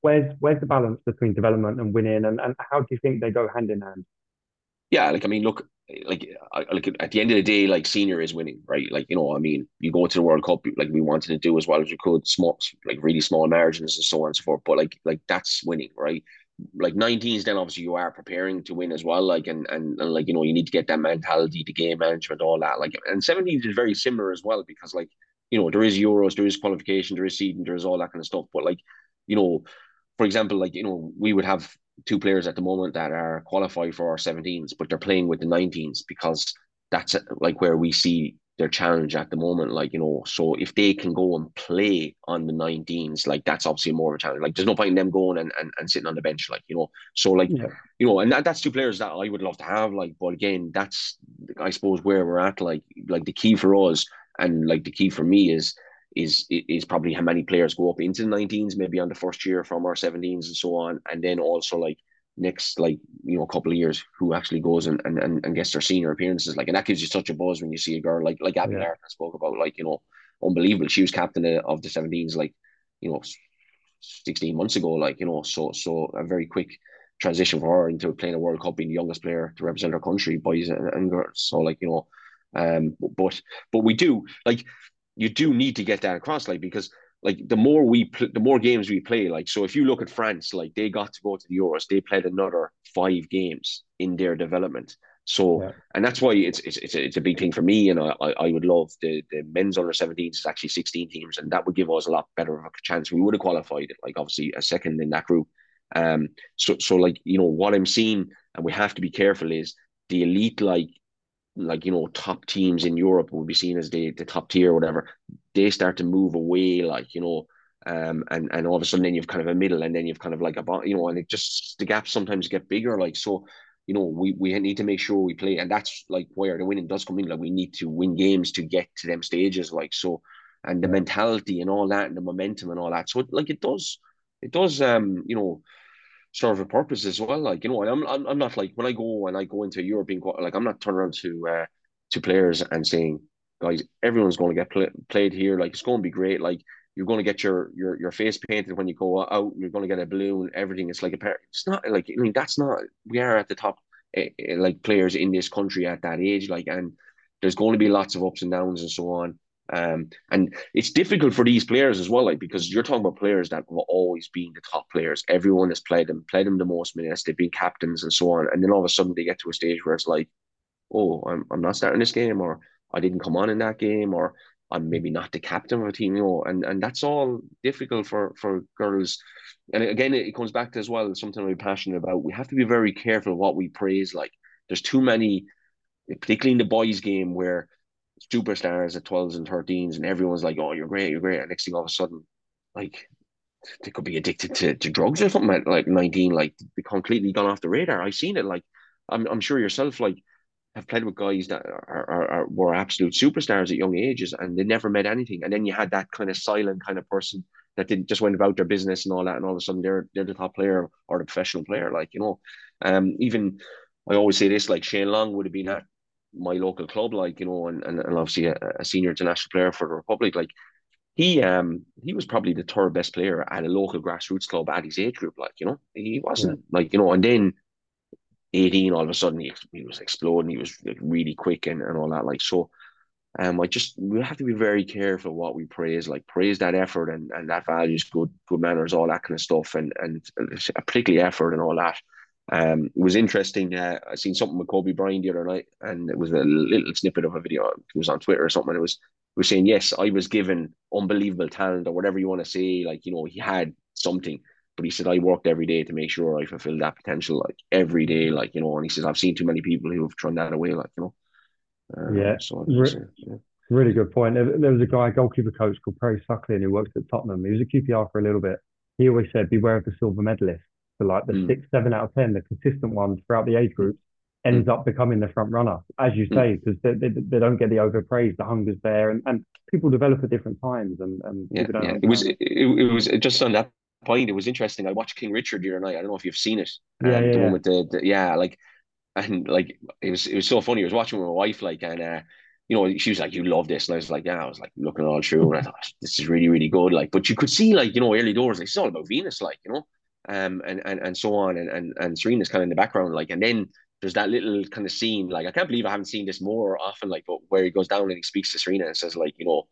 A: where's where's the balance between development and winning, and, and how do you think they go hand in hand?
B: Yeah, like I mean, look, like like at the end of the day, like senior is winning, right? Like you know, I mean, you go to the World Cup, like we wanted to do as well as we could, small, like really small margins and so on and so forth. But like like that's winning, right? Like 19s, then obviously you are preparing to win as well. Like and, and and like you know, you need to get that mentality, the game management, all that. Like and 17s is very similar as well because like you know there is Euros, there is qualification, there is seeding, there is all that kind of stuff. But like you know, for example, like you know, we would have two players at the moment that are qualified for our 17s, but they're playing with the 19s because that's like where we see their challenge at the moment. Like, you know, so if they can go and play on the 19s, like that's obviously more of a challenge. Like there's no point in them going and, and, and sitting on the bench, like, you know. So like, yeah. you know, and that, that's two players that I would love to have. Like, but again, that's I suppose where we're at. Like, like the key for us and like the key for me is is is probably how many players go up into the 19s, maybe on the first year from our 17s and so on, and then also like next like you know a couple of years who actually goes and, and, and gets their senior appearances. Like and that gives you such a buzz when you see a girl like like Abbie yeah. I spoke about like you know unbelievable. She was captain of the 17s like you know 16 months ago like you know so so a very quick transition for her into playing a World Cup being the youngest player to represent her country boys and, and girls. So like you know um but but we do like you do need to get that across, like because like the more we pl- the more games we play, like so if you look at France, like they got to go to the Euros, they played another five games in their development. So yeah. and that's why it's it's it's a, it's a big thing for me, and I I would love the the men's under 17s is actually 16 teams, and that would give us a lot better of a chance. We would have qualified, like obviously a second in that group. Um, so so like you know what I'm seeing, and we have to be careful is the elite like like you know top teams in Europe would be seen as the the top tier or whatever, they start to move away, like you know, um, and and all of a sudden then you've kind of a middle, and then you've kind of like a you know, and it just the gaps sometimes get bigger, like so. You know, we, we need to make sure we play, and that's like where the winning does come in. Like we need to win games to get to them stages, like so, and the mentality and all that, and the momentum and all that. So, like it does, it does, um, you know, serve a purpose as well. Like you know, I'm I'm, I'm not like when I go and I go into a European like I'm not turning around to uh, to players and saying guys, everyone's going to get play, played here. Like it's going to be great. Like you're going to get your your your face painted when you go out. You're going to get a balloon. Everything. It's like a pair. It's not like I mean that's not. We are at the top, eh, eh, like players in this country at that age. Like and there's going to be lots of ups and downs and so on. Um, and it's difficult for these players as well, like because you're talking about players that will always be the top players. Everyone has played them, played them the most minutes. They've been captains and so on. And then all of a sudden they get to a stage where it's like, oh, I'm I'm not starting this game, or I didn't come on in that game, or I'm maybe not the captain of a team, you know. And and that's all difficult for for girls. And again, it comes back to as well something I'm passionate about. We have to be very careful what we praise. Like there's too many, particularly in the boys' game, where superstars at 12s and 13s, and everyone's like, oh, you're great, you're great. And next thing all of a sudden, like, they could be addicted to, to drugs or something at like 19, like, they completely gone off the radar. I've seen it. Like, I'm, I'm sure yourself, like, have played with guys that are, are, are were absolute superstars at young ages and they never met anything. And then you had that kind of silent kind of person that did just went about their business and all that, and all of a sudden they're they're the top player or the professional player. Like you know, um, even I always say this, like Shane Long would have been at my local club, like you know, and and, and obviously a, a senior international player for the Republic, like he um he was probably the third best player at a local grassroots club at his age group, like you know, he wasn't yeah. like you know, and then 18 all of a sudden he, he was exploding, he was like really quick and, and all that, like so. Um, I just we have to be very careful what we praise, like praise that effort and, and that values, good good manners, all that kind of stuff, and and particularly effort and all that. Um, it was interesting. Uh, I seen something with Kobe Bryant the other night, and it was a little snippet of a video. It was on Twitter or something. It was it was saying, "Yes, I was given unbelievable talent, or whatever you want to say. Like you know, he had something, but he said I worked every day to make sure I fulfilled that potential, like every day, like you know. And he says I've seen too many people who have thrown that away, like you know.
A: Um, yeah. So Re- yeah. Really good point. There, there was a guy, a goalkeeper coach called Perry Suckling, who works at Tottenham. He was a QPR for a little bit. He always said, "Beware of the silver medalist." So like the mm. six, seven out of ten, the consistent ones throughout the age groups, ends mm. up becoming the front runner, as you hmm. say, because mm. they, they, they, don't get the overpraise. The hunger's there, and, and people develop at different times. And, and
B: yeah, yeah. it was it, it, was just on that point. It was interesting. I watched King Richard the other night. I don't know if you've seen it.
A: Yeah, um, yeah,
B: the
A: yeah.
B: With the, the, yeah, like and like it was it was so funny. I was watching with my wife, like, and uh, you know, she was like, "You love this," and I was like, "Yeah." I was like looking all through, and I thought this is really, really good. Like, but you could see, like, you know, early doors, like, it's all about Venus, like, you know um, and, and and so on, and and and Serena's kind of in the background, like, and then there's that little kind of scene, like, I can't believe I haven't seen this more often, like, but where he goes down and he speaks to Serena and says, like, you know,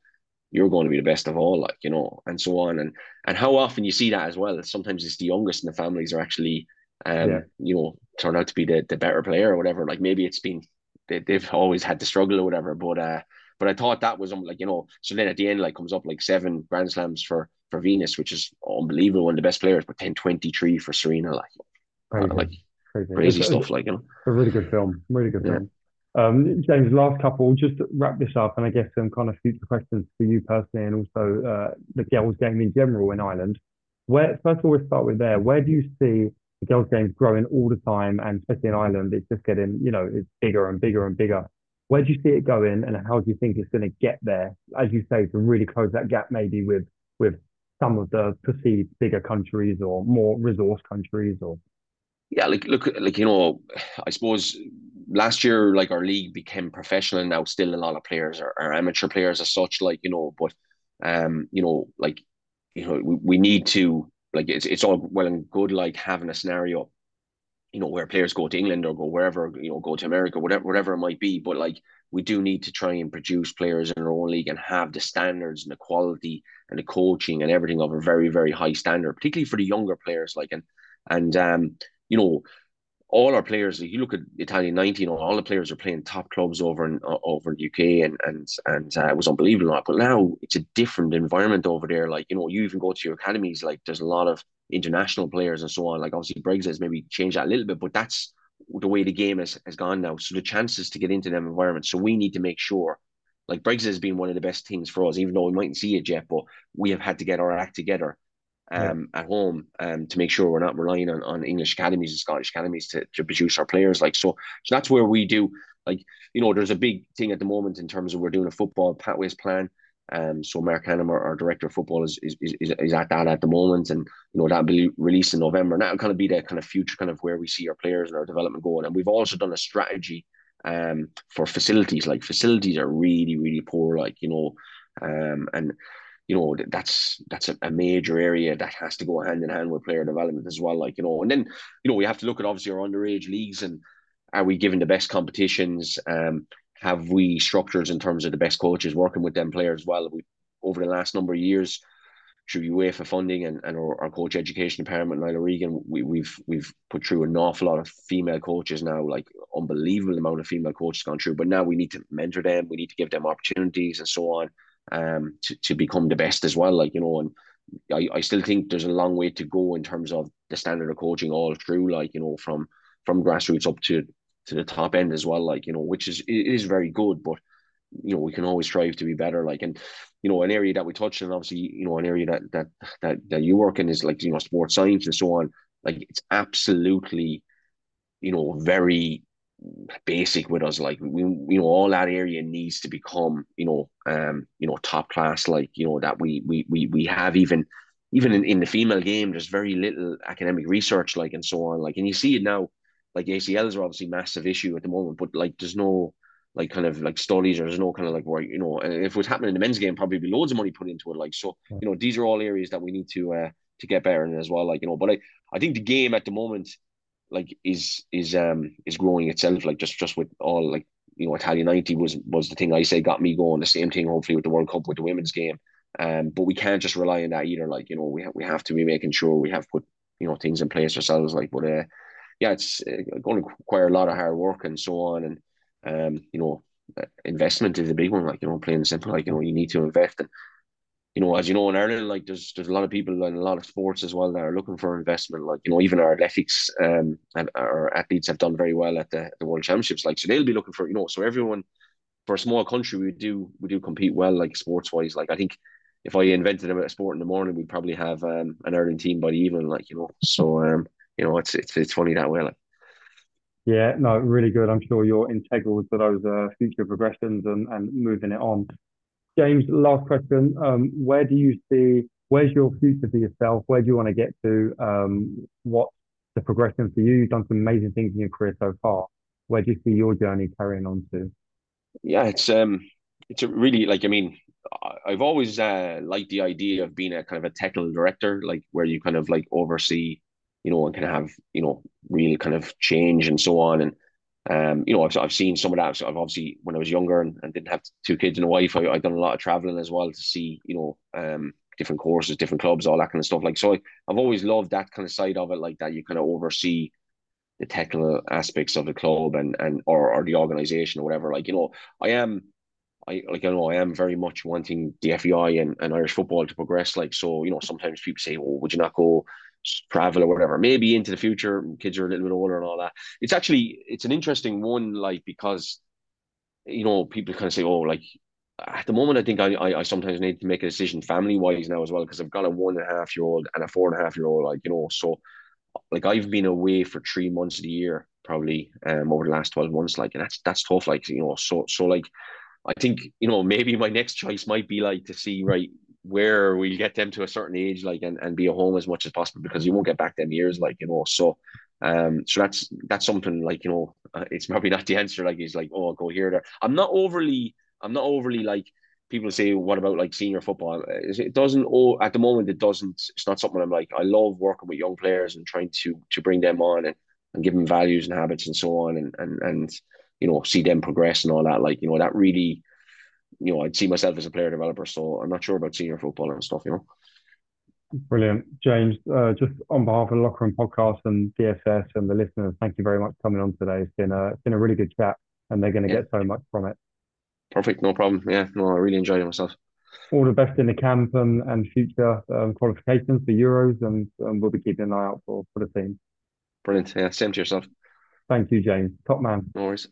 B: you're going to be the best of all, like, you know, and so on, and and how often you see that as well. Sometimes it's the youngest in the families are actually, um, yeah. you know, turn out to be the the better player or whatever. Like maybe it's been they, they've always had to struggle or whatever, but uh, but I thought that was um, like you know. So then at the end, like comes up like seven Grand Slams for for Venus, which is unbelievable, one of the best players, but then 23 for Serena, like, crazy, like crazy, crazy stuff, like, you know.
A: A really good film, really good yeah. film. Um, James, last couple, just to wrap this up, and I guess some kind of future questions for you personally, and also uh, the girls' game in general in Ireland. Where first of all, we'll start with there. Where do you see the girls' game growing all the time, and especially in Ireland, it's just getting, you know, it's bigger and bigger and bigger. Where do you see it going, and how do you think it's going to get there? As you say, to really close that gap, maybe with with some of the perceived bigger countries or more resource countries or
B: yeah like look like you know i suppose last year like our league became professional and now still a lot of players are, are amateur players as such like you know but um you know like you know we, we need to like it's, it's all well and good like having a scenario you know where players go to england or go wherever you know go to america whatever whatever it might be but like we do need to try and produce players in our own league and have the standards and the quality and the coaching and everything of a very very high standard, particularly for the younger players. Like and and um, you know, all our players. If you look at Italian nineteen, all the players are playing top clubs over in uh, over in the UK, and and and uh, it was unbelievable. But now it's a different environment over there. Like you know, you even go to your academies. Like there's a lot of international players and so on. Like obviously Brexit has maybe changed that a little bit, but that's the way the game has, has gone now. So the chances to get into them environments. So we need to make sure, like Brexit has been one of the best things for us, even though we mightn't see it yet, but we have had to get our act together um, yeah. at home um, to make sure we're not relying on, on English academies and Scottish academies to, to produce our players. Like so, so that's where we do like you know, there's a big thing at the moment in terms of we're doing a football pathways plan. Um, so Marc Canham, our, our, director of football, is, is is is at that at the moment, and you know that'll be released in November. And that'll kind of be the kind of future, kind of where we see our players and our development going. And we've also done a strategy um, for facilities. Like facilities are really, really poor. Like you know, um, and you know that's that's a, a, major area that has to go hand in hand with player development as well. Like you know, and then you know we have to look at obviously our underage leagues and are we given the best competitions? Um, have we structures in terms of the best coaches working with them players well? We over the last number of years through UEFA funding and, and our, our coach education department in Niall O'Regan, we, we've we've put through an awful lot of female coaches now, like unbelievable amount of female coaches gone through. But now we need to mentor them, we need to give them opportunities and so on, um, to, to become the best as well. Like, you know, and I, I still think there's a long way to go in terms of the standard of coaching all through, like, you know, from from grassroots up to to the top end as well, like, you know, which is is very good, but you know, we can always strive to be better. Like and you know, an area that we touched on, obviously, you know, an area that that that that you work in is like you know sports science and so on. Like it's absolutely, you know, very basic with us. Like we, you know, all that area needs to become, you know, um, you know, top class. Like you know that we we we we have even even in, in the female game, there's very little academic research, like and so on. Like, and you see it now. Like ACLs are obviously massive issue at the moment, but like there's no like kind of like studies or there's no kind of like where you know and if it was happening in the men's game probably be loads of money put into it like so you know these are all areas that we need to uh to get better in as well like you know but I I think the game at the moment like is is um is growing itself like just just with all like you know Italia '90 was was the thing I say got me going the same thing hopefully with the World Cup with the women's game um but we can't just rely on that either like you know we have we have to be making sure we have put you know things in place ourselves like but uh yeah it's uh, going to require a lot of hard work and so on and um, you know, investment is a big one. Like you know, plain simple. Like you know, you need to invest, and you know, as you know, in Ireland, like there's there's a lot of people and a lot of sports as well that are looking for investment. Like you know, even our athletics um and our athletes have done very well at the, the World Championships. Like so, they'll be looking for you know, so everyone for a small country, we do we do compete well, like sports wise. Like I think if I invented a sport in the morning, we'd probably have um, an Ireland team by the evening. Like you know, so um, you know, it's it's it's funny that way. Like.
A: Yeah, no, really good. I'm sure you're integral to those uh, future progressions and, and moving it on. James, last question. Um, where do you see, where's your future for yourself? Where do you want to get to? Um, what's the progression for you? You've done some amazing things in your career so far. Where do you see your journey carrying on to?
B: Yeah, it's um, it's really like I mean, I've always uh, liked the idea of being a kind of a technical director, like where you kind of like oversee you know, and kind of have, you know, real kind of change and so on. And, um, you know, I've, I've seen some of that. So I've obviously, when I was younger and, and didn't have two kids and a wife, I, I've done a lot of traveling as well to see, you know, um, different courses, different clubs, all that kind of stuff. Like, so I, I've always loved that kind of side of it, like that you kind of oversee the technical aspects of the club and, and, or, or the organization or whatever. Like, you know, I am, I like I know I am very much wanting the FAI and, and Irish football to progress. Like so, you know, sometimes people say, "Well, would you not go travel or whatever. Maybe into the future, kids are a little bit older and all that. It's actually it's an interesting one, like because you know people kind of say, oh, like at the moment, I think I I, I sometimes need to make a decision family wise now as well because I've got a one and a half year old and a four and a half year old, like you know, so like I've been away for three months of the year probably um over the last 12 months like and that's that's tough like you know so so like I think you know maybe my next choice might be like to see right where we get them to a certain age, like and, and be at home as much as possible because you won't get back them years, like you know. So, um, so that's that's something like you know, uh, it's probably not the answer. Like he's like, oh, go here there. I'm not overly, I'm not overly like people say, what about like senior football? It doesn't. Oh, at the moment, it doesn't. It's not something I'm like. I love working with young players and trying to to bring them on and, and give them values and habits and so on, and and and you know, see them progress and all that. Like you know, that really you know, I'd see myself as a player developer. So I'm not sure about senior football and stuff, you know.
A: Brilliant. James, uh, just on behalf of the Locker Room Podcast and DSS and the listeners, thank you very much for coming on today. It's been a, it's been a really good chat and they're going to yeah. get so much from it.
B: Perfect. No problem. Yeah, no, I really enjoyed it myself.
A: All the best in the camp and, and future um, qualifications for Euros and um, we'll be keeping an eye out for, for the team.
B: Brilliant. Yeah, same to yourself.
A: Thank you, James. Top man.
B: No worries.